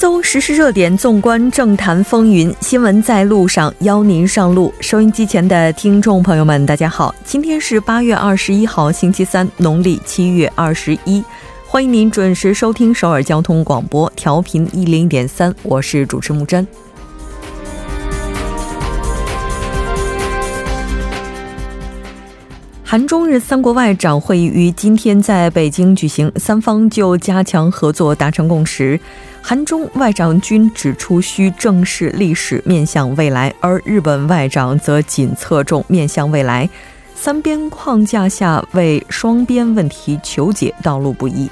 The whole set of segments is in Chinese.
追踪时热点，纵观政坛风云，新闻在路上，邀您上路。收音机前的听众朋友们，大家好，今天是八月二十一号，星期三，农历七月二十一。欢迎您准时收听首尔交通广播，调频一零点三，我是主持木真。韩中日三国外长会议于今天在北京举行，三方就加强合作达成共识。韩中外长均指出需正视历史，面向未来，而日本外长则仅侧重面向未来。三边框架下为双边问题求解道路不易。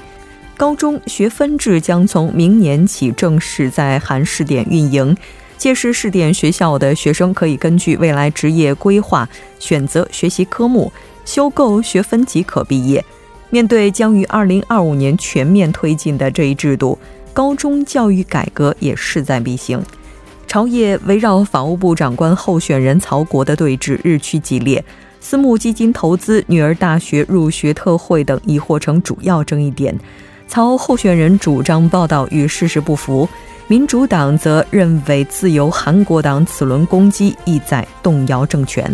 高中学分制将从明年起正式在韩试点运营，届时试点学校的学生可以根据未来职业规划选择学习科目。修够学分即可毕业。面对将于二零二五年全面推进的这一制度，高中教育改革也势在必行。朝野围绕法务部长官候选人曹国的对峙日趋激烈，私募基金投资女儿大学入学特惠等已或成主要争议点。曹候选人主张报道与事实不符，民主党则认为自由韩国党此轮攻击意在动摇政权。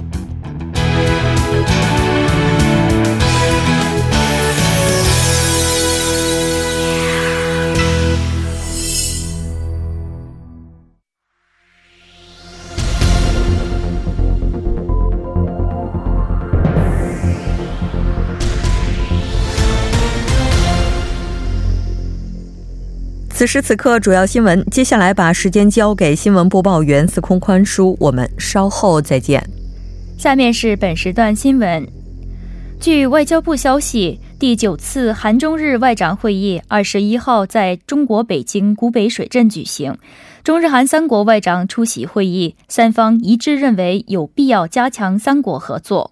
此时此刻，主要新闻。接下来把时间交给新闻播报员司空宽叔，我们稍后再见。下面是本时段新闻。据外交部消息，第九次韩中日外长会议二十一号在中国北京古北水镇举行，中日韩三国外长出席会议，三方一致认为有必要加强三国合作。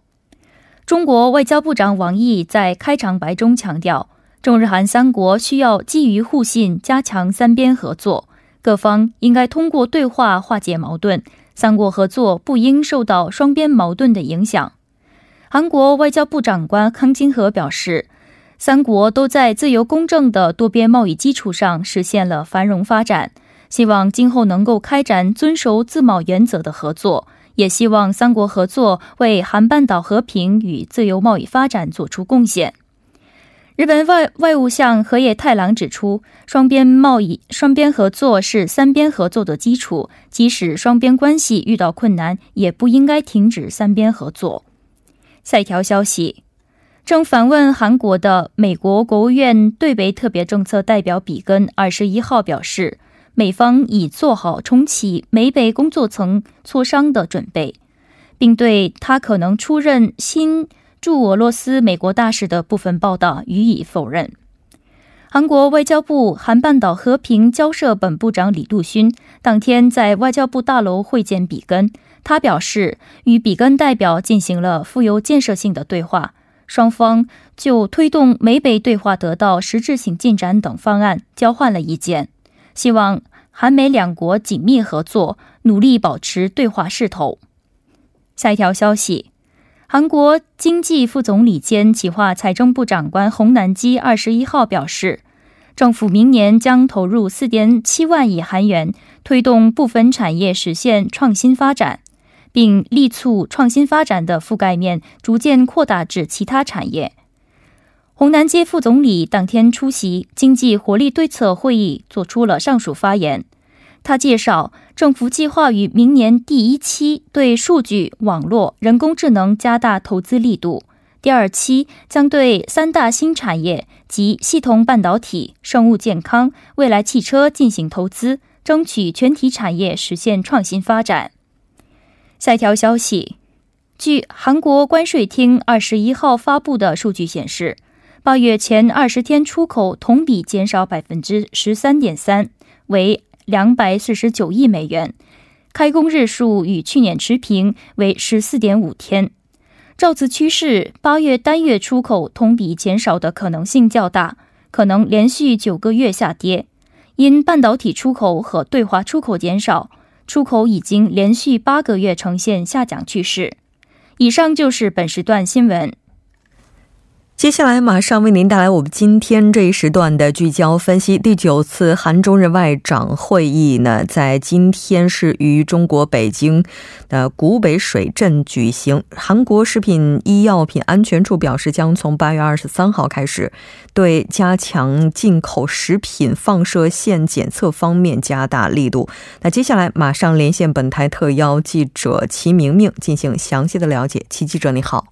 中国外交部长王毅在开场白中强调。中日韩三国需要基于互信，加强三边合作。各方应该通过对话化解矛盾，三国合作不应受到双边矛盾的影响。韩国外交部长官康金和表示，三国都在自由公正的多边贸易基础上实现了繁荣发展，希望今后能够开展遵守自贸原则的合作，也希望三国合作为韩半岛和平与自由贸易发展做出贡献。日本外外务相河野太郎指出，双边贸易、双边合作是三边合作的基础。即使双边关系遇到困难，也不应该停止三边合作。下一条消息，正访问韩国的美国国务院对北特别政策代表比根二十一号表示，美方已做好重启美北工作层磋商的准备，并对他可能出任新。驻俄罗斯美国大使的部分报道予以否认。韩国外交部韩半岛和平交涉本部长李杜勋当天在外交部大楼会见比根，他表示与比根代表进行了富有建设性的对话，双方就推动美北对话得到实质性进展等方案交换了意见，希望韩美两国紧密合作，努力保持对话势头。下一条消息。韩国经济副总理兼企划财政部长官洪南基二十一号表示，政府明年将投入四点七万亿韩元，推动部分产业实现创新发展，并力促创新发展的覆盖面逐渐扩大至其他产业。洪南基副总理当天出席经济活力对策会议，做出了上述发言。他介绍，政府计划于明年第一期对数据、网络、人工智能加大投资力度；第二期将对三大新产业及系统半导体、生物健康、未来汽车进行投资，争取全体产业实现创新发展。下一条消息，据韩国关税厅二十一号发布的数据显示，八月前二十天出口同比减少百分之十三点三，为。两百四十九亿美元，开工日数与去年持平，为十四点五天。照此趋势，八月单月出口同比减少的可能性较大，可能连续九个月下跌。因半导体出口和对华出口减少，出口已经连续八个月呈现下降趋势。以上就是本时段新闻。接下来马上为您带来我们今天这一时段的聚焦分析。第九次韩中日外长会议呢，在今天是于中国北京的古北水镇举行。韩国食品医药品安全处表示，将从八月二十三号开始，对加强进口食品放射线检测方面加大力度。那接下来马上连线本台特邀记者齐明明进行详细的了解。齐记者你好，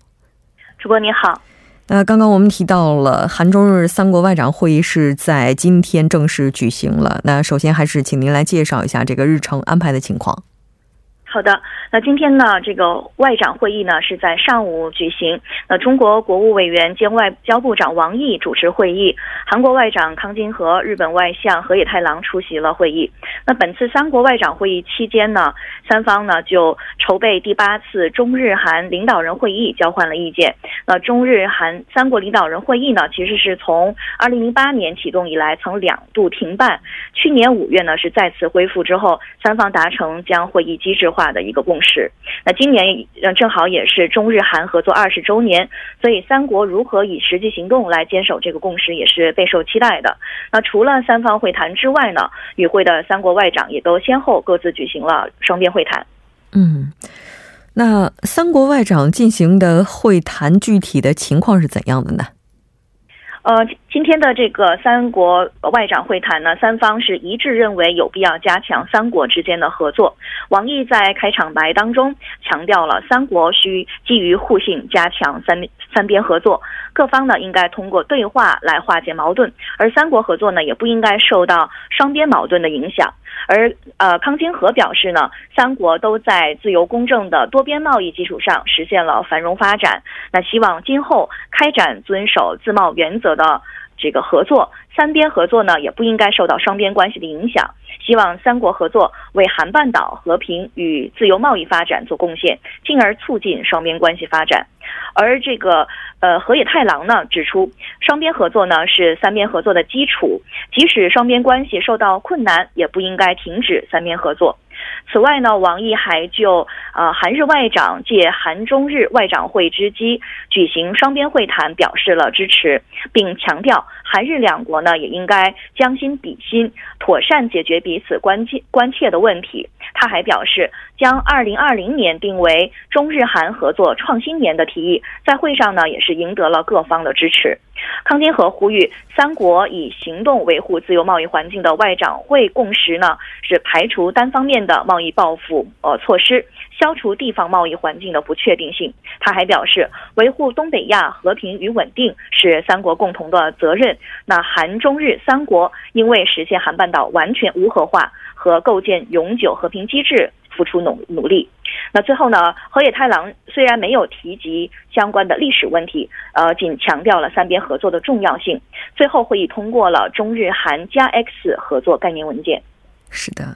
主播你好。那刚刚我们提到了韩中日三国外长会议是在今天正式举行了。那首先还是请您来介绍一下这个日程安排的情况。好的。那今天呢，这个外长会议呢是在上午举行。那中国国务委员兼外交部长王毅主持会议，韩国外长康金和、日本外相河野太郎出席了会议。那本次三国外长会议期间呢，三方呢就筹备第八次中日韩领导人会议交换了意见。那中日韩三国领导人会议呢，其实是从二零零八年启动以来曾两度停办，去年五月呢是再次恢复之后，三方达成将会议机制化的一个共。识，那今年正好也是中日韩合作二十周年，所以三国如何以实际行动来坚守这个共识，也是备受期待的。那除了三方会谈之外呢，与会的三国外长也都先后各自举行了双边会谈。嗯，那三国外长进行的会谈具体的情况是怎样的呢？呃，今天的这个三国外长会谈呢，三方是一致认为有必要加强三国之间的合作。王毅在开场白当中强调了，三国需基于互信加强三三边合作，各方呢应该通过对话来化解矛盾，而三国合作呢也不应该受到双边矛盾的影响。而呃，康金和表示呢，三国都在自由公正的多边贸易基础上实现了繁荣发展。那希望今后开展遵守自贸原则的这个合作，三边合作呢也不应该受到双边关系的影响。希望三国合作为韩半岛和平与自由贸易发展做贡献，进而促进双边关系发展。而这个呃河野太郎呢指出，双边合作呢是三边合作的基础，即使双边关系受到困难，也不应该停止三边合作。此外呢，王毅还就呃韩日外长借韩中日外长会之机举行双边会谈表示了支持，并强调韩日两国呢也应该将心比心，妥善解决彼此关切关切的问题。他还表示，将二零二零年定为中日韩合作创新年的提议，在会上呢也是赢得了各方的支持。康金和呼吁三国以行动维护自由贸易环境的外长会共识呢，是排除单方面的贸易报复呃措施，消除地方贸易环境的不确定性。他还表示，维护东北亚和平与稳定是三国共同的责任。那韩中日三国因为实现韩半岛完全无核化和构建永久和平机制。付出努努力。那最后呢？河野太郎虽然没有提及相关的历史问题，呃，仅强调了三边合作的重要性。最后会议通过了中日韩加 X 合作概念文件。是的，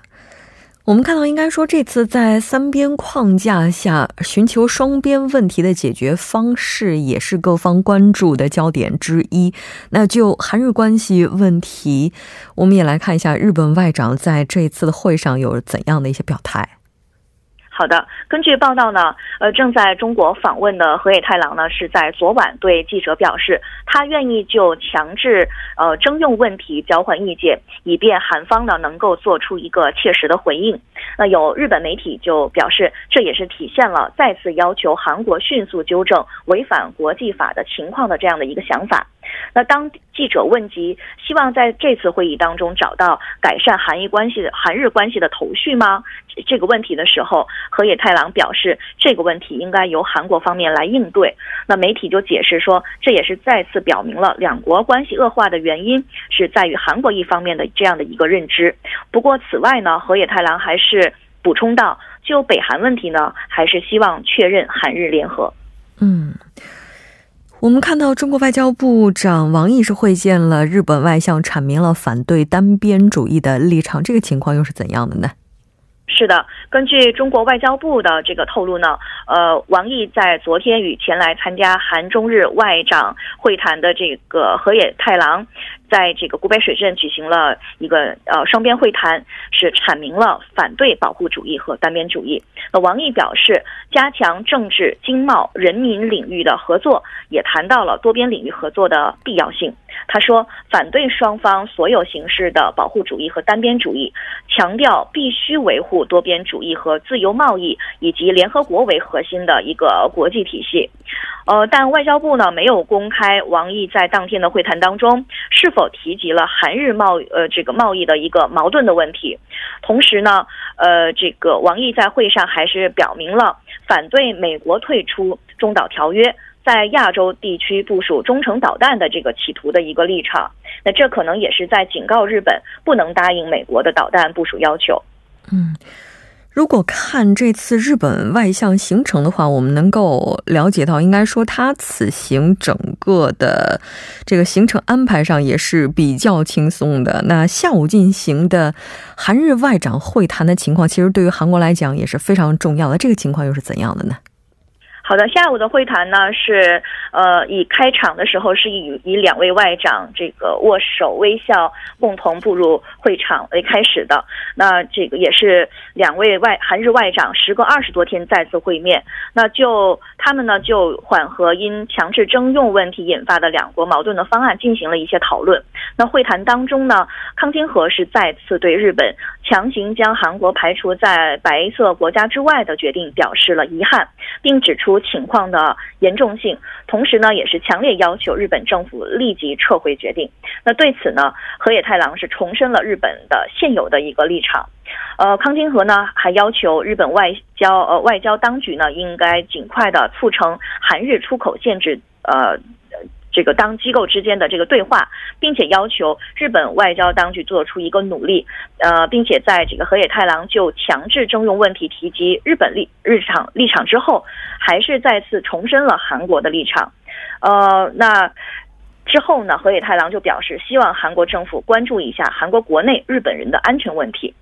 我们看到，应该说这次在三边框架下寻求双边问题的解决方式，也是各方关注的焦点之一。那就韩日关系问题，我们也来看一下日本外长在这一次的会上有怎样的一些表态。好的，根据报道呢，呃，正在中国访问的河野太郎呢，是在昨晚对记者表示，他愿意就强制呃征用问题交换意见，以便韩方呢能够做出一个切实的回应。那有日本媒体就表示，这也是体现了再次要求韩国迅速纠正违反国际法的情况的这样的一个想法。那当记者问及希望在这次会议当中找到改善韩日关系的韩日关系的头绪吗？这个问题的时候，河野太郎表示，这个问题应该由韩国方面来应对。那媒体就解释说，这也是再次表明了两国关系恶化的原因是在于韩国一方面的这样的一个认知。不过，此外呢，河野太郎还是补充到，就北韩问题呢，还是希望确认韩日联合。嗯。我们看到，中国外交部长王毅是会见了日本外相，阐明了反对单边主义的立场。这个情况又是怎样的呢？是的，根据中国外交部的这个透露呢，呃，王毅在昨天与前来参加韩中日外长会谈的这个河野太郎。在这个古北水镇举行了一个呃双边会谈，是阐明了反对保护主义和单边主义。那王毅表示，加强政治、经贸、人民领域的合作，也谈到了多边领域合作的必要性。他说，反对双方所有形式的保护主义和单边主义，强调必须维护多边主义和自由贸易，以及联合国为核心的一个国际体系。呃，但外交部呢没有公开王毅在当天的会谈当中是否提及了韩日贸呃这个贸易的一个矛盾的问题。同时呢，呃，这个王毅在会上还是表明了反对美国退出中导条约，在亚洲地区部署中程导弹的这个企图的一个立场。那这可能也是在警告日本不能答应美国的导弹部署要求。嗯。如果看这次日本外相行程的话，我们能够了解到，应该说他此行整个的这个行程安排上也是比较轻松的。那下午进行的韩日外长会谈的情况，其实对于韩国来讲也是非常重要的。这个情况又是怎样的呢？好的，下午的会谈呢是呃以开场的时候是以以两位外长这个握手微笑共同步入会场为开始的。那这个也是两位外韩日外长时隔二十多天再次会面。那就他们呢就缓和因强制征用问题引发的两国矛盾的方案进行了一些讨论。那会谈当中呢，康金和是再次对日本强行将韩国排除在白色国家之外的决定表示了遗憾，并指出。情况的严重性，同时呢，也是强烈要求日本政府立即撤回决定。那对此呢，河野太郎是重申了日本的现有的一个立场。呃，康金和呢还要求日本外交呃外交当局呢应该尽快的促成韩日出口限制呃。这个当机构之间的这个对话，并且要求日本外交当局做出一个努力，呃，并且在这个河野太郎就强制征用问题提及日本立日场立场之后，还是再次重申了韩国的立场，呃，那。之后呢，河野太郎就表示希望韩国政府关注一下韩国国内日本人的安全问题。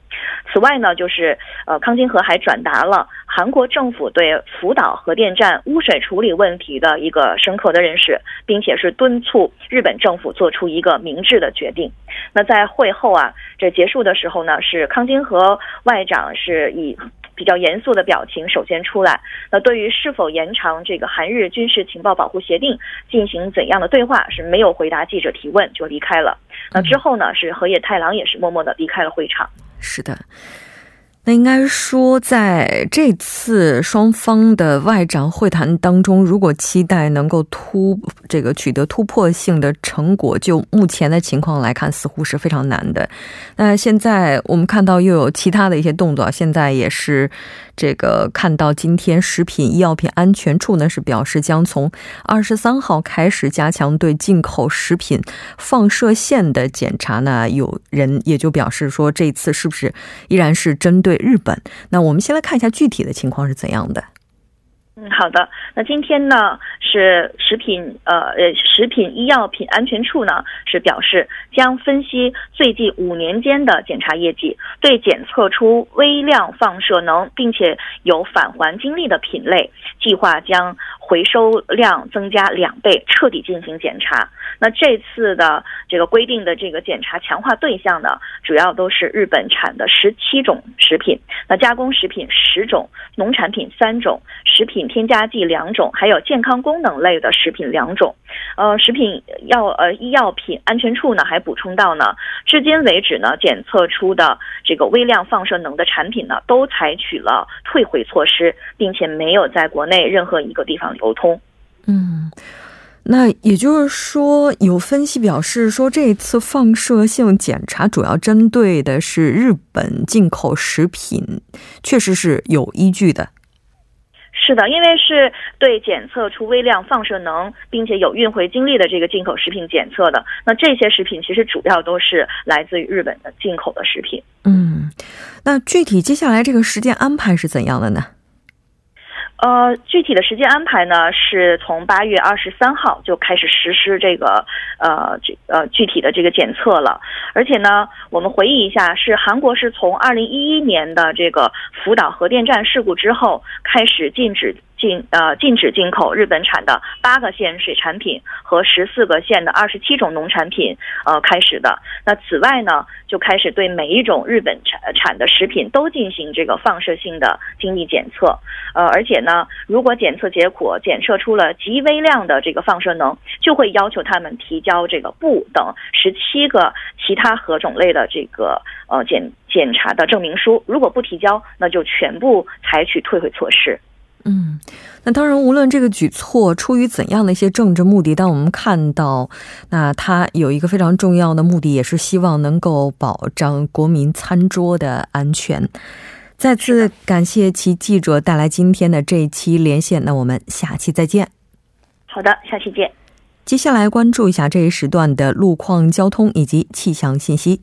此外呢，就是呃，康金和还转达了韩国政府对福岛核电站污水处理问题的一个深刻的认识，并且是敦促日本政府做出一个明智的决定。那在会后啊，这结束的时候呢，是康金和外长是以。比较严肃的表情首先出来。那对于是否延长这个韩日军事情报保护协定进行怎样的对话是没有回答记者提问就离开了。那之后呢，是河野太郎也是默默的离开了会场。是的。那应该说，在这次双方的外长会谈当中，如果期待能够突这个取得突破性的成果，就目前的情况来看，似乎是非常难的。那现在我们看到又有其他的一些动作，现在也是。这个看到今天食品医药品安全处呢是表示将从二十三号开始加强对进口食品放射线的检查呢，有人也就表示说这次是不是依然是针对日本？那我们先来看一下具体的情况是怎样的。嗯，好的。那今天呢，是食品呃呃食品医药品安全处呢是表示将分析最近五年间的检查业绩，对检测出微量放射能并且有返还经历的品类，计划将回收量增加两倍，彻底进行检查。那这次的这个规定的这个检查强化对象呢，主要都是日本产的十七种食品，那加工食品十种，农产品三种，食品添加剂两种，还有健康功能类的食品两种。呃，食品药呃医药品安全处呢还补充到呢，至今为止呢检测出的这个微量放射能的产品呢，都采取了退回措施，并且没有在国内任何一个地方流通。嗯。那也就是说，有分析表示说，这一次放射性检查主要针对的是日本进口食品，确实是有依据的。是的，因为是对检测出微量放射能，并且有运回经历的这个进口食品检测的。那这些食品其实主要都是来自于日本的进口的食品。嗯，那具体接下来这个时间安排是怎样的呢？呃，具体的时间安排呢，是从八月二十三号就开始实施这个呃这呃具体的这个检测了。而且呢，我们回忆一下，是韩国是从二零一一年的这个福岛核电站事故之后开始禁止。禁呃禁止进口日本产的八个县水产品和十四个县的二十七种农产品呃开始的。那此外呢，就开始对每一种日本产产的食品都进行这个放射性的精密检测。呃，而且呢，如果检测结果检测出了极微量的这个放射能，就会要求他们提交这个布等十七个其他核种类的这个呃检检查的证明书。如果不提交，那就全部采取退回措施。嗯，那当然，无论这个举措出于怎样的一些政治目的，但我们看到，那它有一个非常重要的目的，也是希望能够保障国民餐桌的安全。再次感谢其记者带来今天的这一期连线，那我们下期再见。好的，下期见。接下来关注一下这一时段的路况、交通以及气象信息。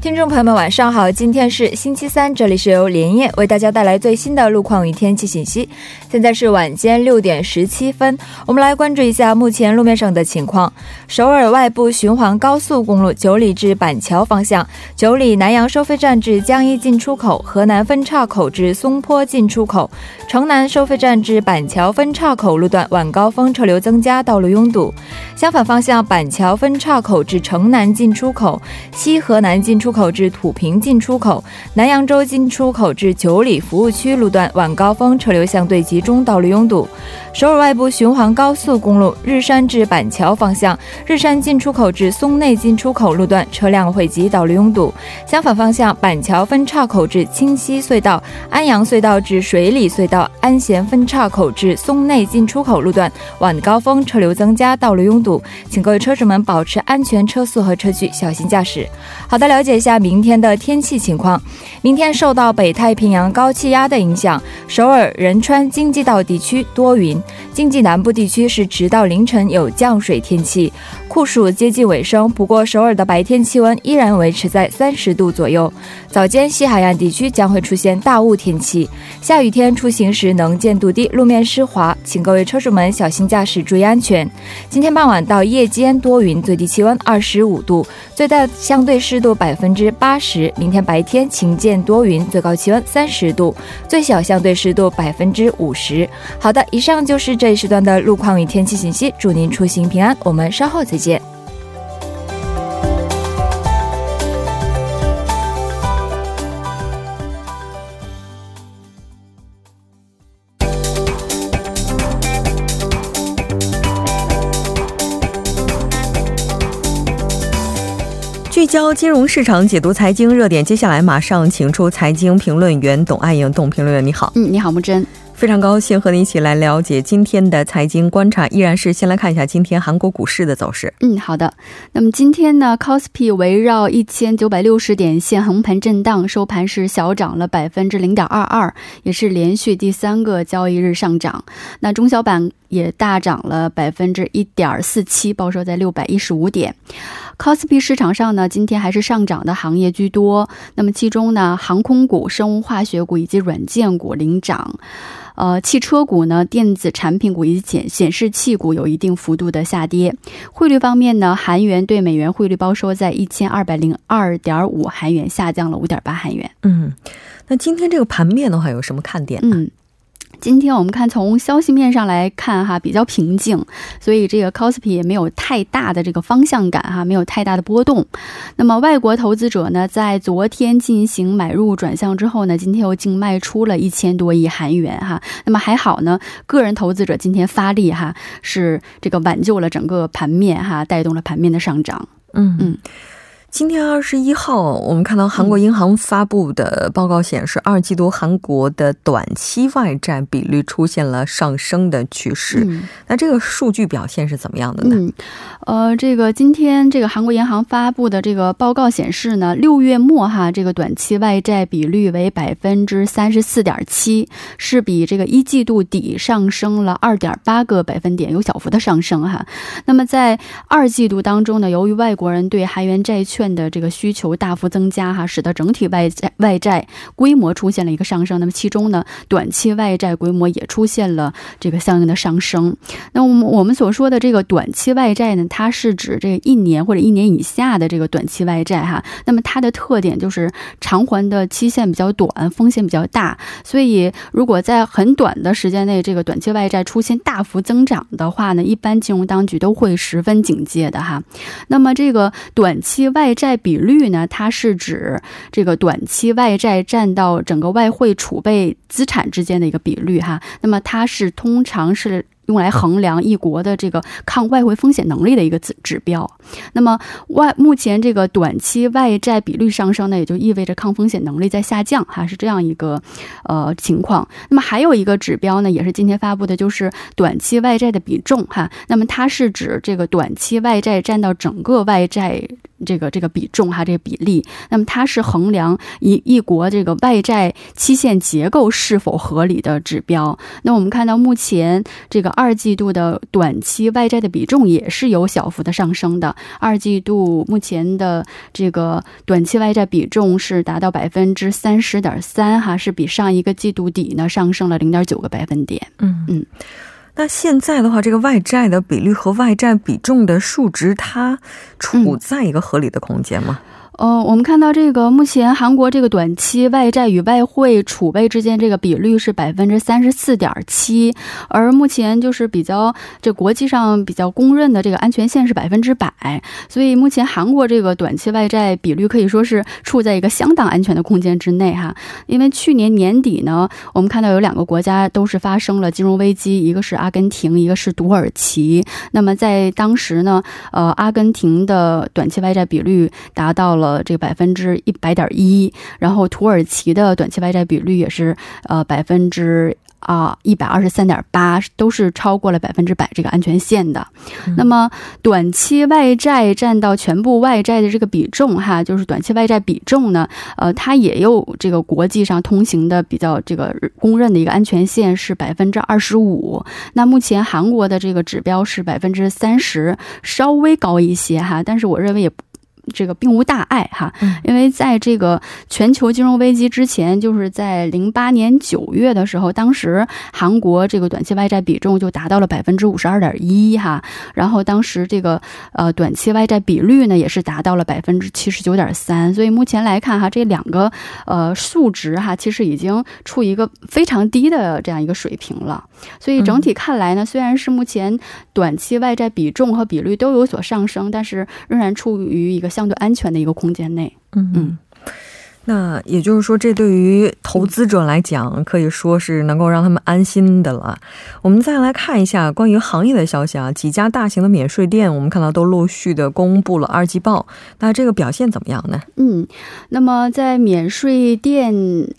听众朋友们，晚上好！今天是星期三，这里是由连夜为大家带来最新的路况与天气信息。现在是晚间六点十七分，我们来关注一下目前路面上的情况。首尔外部循环高速公路九里至板桥方向，九里南阳收费站至江一进出口，河南分岔口至松坡进出口，城南收费站至板桥分岔口路段晚高峰车流增加，道路拥堵。相反方向，板桥分岔口至城南进出口，西河南进出。出口至土平进出口，南扬州进出口至九里服务区路段晚高峰车流相对集中，道路拥堵。首尔外部循环高速公路日山至板桥方向，日山进出口至松内进出口路段车辆汇集，道路拥堵。相反方向，板桥分岔口至清溪隧道、安阳隧道至水里隧道、安贤分岔口至松内进出口路段晚高峰车流增加，道路拥堵。请各位车主们保持安全车速和车距，小心驾驶。好的，了解下明天的天气情况。明天受到北太平洋高气压的影响，首尔、仁川、京畿道地区多云。经济南部地区是直到凌晨有降水天气，酷暑接近尾声。不过首尔的白天气温依然维持在三十度左右。早间西海岸地区将会出现大雾天气，下雨天出行时能见度低，路面湿滑，请各位车主们小心驾驶，注意安全。今天傍晚到夜间多云，最低气温二十五度，最大相对湿度百分分之八十。明天白天晴间多云，最高气温三十度，最小相对湿度百分之五十。好的，以上就是这一时段的路况与天气信息。祝您出行平安，我们稍后再见。聚焦金融市场，解读财经热点。接下来马上请出财经评论员董爱颖，董评论员你好。嗯，你好，木真。非常高兴和你一起来了解今天的财经观察，依然是先来看一下今天韩国股市的走势。嗯，好的。那么今天呢 c o s p i 围绕一千九百六十点线横盘震荡，收盘是小涨了百分之零点二二，也是连续第三个交易日上涨。那中小板也大涨了百分之一点四七，报收在六百一十五点。c o s p i 市场上呢，今天还是上涨的行业居多。那么其中呢，航空股、生物化学股以及软件股领涨。呃，汽车股呢，电子产品股以及显显示器股有一定幅度的下跌。汇率方面呢，韩元对美元汇率报收在一千二百零二点五韩元，下降了五点八韩元。嗯，那今天这个盘面的话，有什么看点？嗯。今天我们看从消息面上来看哈，比较平静，所以这个 c o s p i 也没有太大的这个方向感哈，没有太大的波动。那么外国投资者呢，在昨天进行买入转向之后呢，今天又净卖出了一千多亿韩元哈。那么还好呢，个人投资者今天发力哈，是这个挽救了整个盘面哈，带动了盘面的上涨。嗯嗯。今天二十一号，我们看到韩国银行发布的报告显示，二季度韩国的短期外债比率出现了上升的趋势。那这个数据表现是怎么样的呢？嗯，呃，这个今天这个韩国银行发布的这个报告显示呢，六月末哈，这个短期外债比率为百分之三十四点七，是比这个一季度底上升了二点八个百分点，有小幅的上升哈。那么在二季度当中呢，由于外国人对韩元债券券的这个需求大幅增加哈，使得整体外债外债规模出现了一个上升。那么其中呢，短期外债规模也出现了这个相应的上升。那我们我们所说的这个短期外债呢，它是指这一年或者一年以下的这个短期外债哈。那么它的特点就是偿还的期限比较短，风险比较大。所以如果在很短的时间内，这个短期外债出现大幅增长的话呢，一般金融当局都会十分警戒的哈。那么这个短期外外债比率呢，它是指这个短期外债占到整个外汇储备资产之间的一个比率哈。那么它是通常是。用来衡量一国的这个抗外汇风险能力的一个指指标。那么外目前这个短期外债比率上升呢，也就意味着抗风险能力在下降，哈，是这样一个呃情况。那么还有一个指标呢，也是今天发布的，就是短期外债的比重，哈。那么它是指这个短期外债占到整个外债。这个这个比重哈，这个比例，那么它是衡量一一国这个外债期限结构是否合理的指标。那我们看到目前这个二季度的短期外债的比重也是有小幅的上升的。二季度目前的这个短期外债比重是达到百分之三十点三哈，是比上一个季度底呢上升了零点九个百分点。嗯嗯。那现在的话，这个外债的比率和外债比重的数值，它处在一个合理的空间吗？呃，我们看到这个目前韩国这个短期外债与外汇储备之间这个比率是百分之三十四点七，而目前就是比较这国际上比较公认的这个安全线是百分之百，所以目前韩国这个短期外债比率可以说是处在一个相当安全的空间之内哈。因为去年年底呢，我们看到有两个国家都是发生了金融危机，一个是阿根廷，一个是土耳其。那么在当时呢，呃，阿根廷的短期外债比率达到了。呃，这个百分之一百点一，然后土耳其的短期外债比率也是呃百分之啊一百二十三点八，都是超过了百分之百这个安全线的。那么短期外债占到全部外债的这个比重哈，就是短期外债比重呢，呃，它也有这个国际上通行的比较这个公认的一个安全线是百分之二十五。那目前韩国的这个指标是百分之三十，稍微高一些哈，但是我认为也。这个并无大碍哈，因为在这个全球金融危机之前，就是在零八年九月的时候，当时韩国这个短期外债比重就达到了百分之五十二点一哈，然后当时这个呃短期外债比率呢也是达到了百分之七十九点三，所以目前来看哈，这两个呃数值哈，其实已经处于一个非常低的这样一个水平了，所以整体看来呢，虽然是目前短期外债比重和比率都有所上升，但是仍然处于一个相。对安全的一个空间内，嗯嗯。那也就是说，这对于投资者来讲，可以说是能够让他们安心的了。我们再来看一下关于行业的消息啊，几家大型的免税店，我们看到都陆续的公布了二季报，那这个表现怎么样呢？嗯，那么在免税店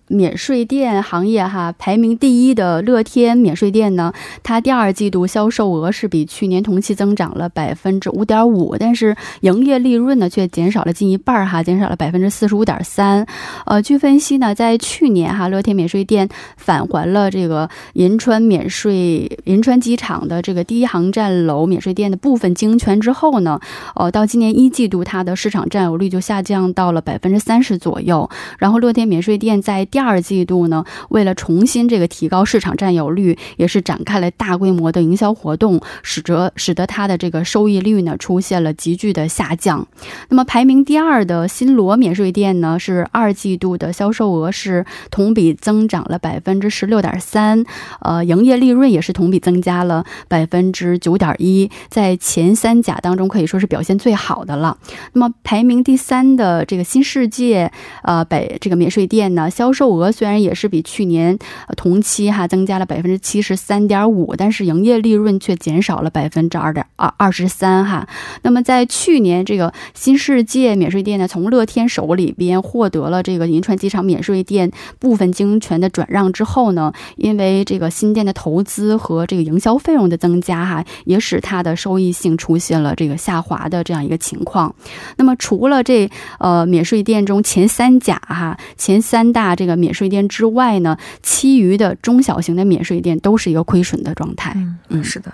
免税店行业哈，排名第一的乐天免税店呢，它第二季度销售额是比去年同期增长了百分之五点五，但是营业利润呢却减少了近一半哈，减少了百分之四十五点三。呃，据分析呢，在去年哈，乐天免税店返还了这个银川免税银川机场的这个第一航站楼免税店的部分经营权之后呢，呃，到今年一季度它的市场占有率就下降到了百分之三十左右。然后，乐天免税店在第二季度呢，为了重新这个提高市场占有率，也是展开了大规模的营销活动，使得使得它的这个收益率呢出现了急剧的下降。那么，排名第二的新罗免税店呢是二。二季度的销售额是同比增长了百分之十六点三，呃，营业利润也是同比增加了百分之九点一，在前三甲当中可以说是表现最好的了。那么排名第三的这个新世界呃北这个免税店呢，销售额虽然也是比去年同期哈增加了百分之七十三点五，但是营业利润却减少了百分之二点二二十三哈。那么在去年这个新世界免税店呢，从乐天手里边获得了这个银川机场免税店部分经营权的转让之后呢，因为这个新店的投资和这个营销费用的增加哈，也使它的收益性出现了这个下滑的这样一个情况。那么除了这呃免税店中前三甲哈前三大这个免税店之外呢，其余的中小型的免税店都是一个亏损的状态。嗯，是的。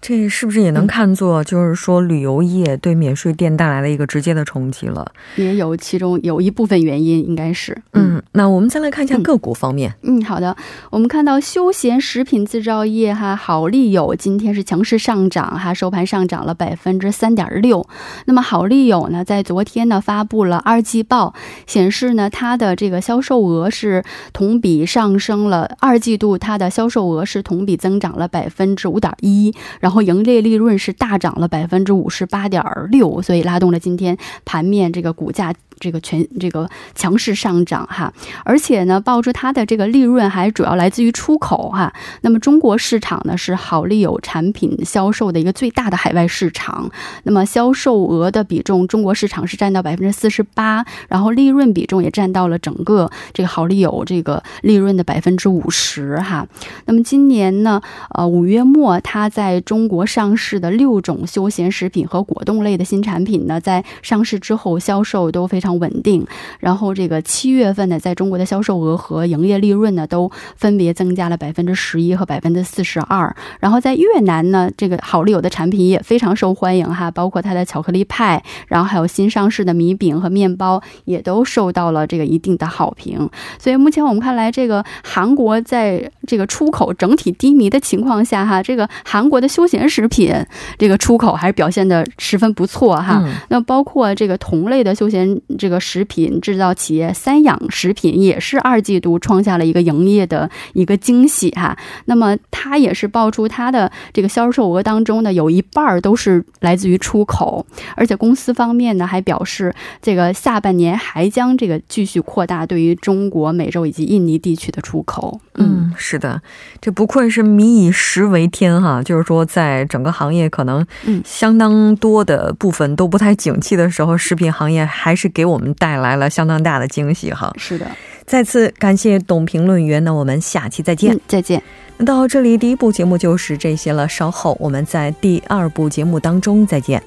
这是不是也能看作就是说旅游业对免税店带来了一个直接的冲击了？也有其中有一部分原因，应该是。嗯，那我们再来看一下个股方面。嗯，好的。我们看到休闲食品制造业哈，好利友今天是强势上涨哈，收盘上涨了百分之三点六。那么好利友呢，在昨天呢发布了二季报，显示呢它的这个销售额是同比上升了，二季度它的销售额是同比增长了百分之五点一，然后。后营业利润是大涨了百分之五十八点六，所以拉动了今天盘面这个股价。这个全这个强势上涨哈，而且呢，爆出它的这个利润还主要来自于出口哈。那么中国市场呢是好利友产品销售的一个最大的海外市场。那么销售额的比重，中国市场是占到百分之四十八，然后利润比重也占到了整个这个好利友这个利润的百分之五十哈。那么今年呢，呃五月末它在中国上市的六种休闲食品和果冻类的新产品呢，在上市之后销售都非常。非常稳定，然后这个七月份呢，在中国的销售额和营业利润呢，都分别增加了百分之十一和百分之四十二。然后在越南呢，这个好利友的产品也非常受欢迎哈，包括它的巧克力派，然后还有新上市的米饼和面包，也都受到了这个一定的好评。所以目前我们看来，这个韩国在这个出口整体低迷的情况下哈，这个韩国的休闲食品这个出口还是表现的十分不错哈。那包括这个同类的休闲。这个食品制造企业三养食品也是二季度创下了一个营业的一个惊喜哈。那么它也是爆出它的这个销售额当中呢，有一半儿都是来自于出口，而且公司方面呢还表示，这个下半年还将这个继续扩大对于中国、美洲以及印尼地区的出口。嗯，是的，这不愧是民以食为天哈，就是说在整个行业可能相当多的部分都不太景气的时候，食品行业还是给。我们带来了相当大的惊喜哈，是的，再次感谢董评论员，那我们下期再见，再见。那到这里，第一部节目就是这些了，稍后我们在第二部节目当中再见。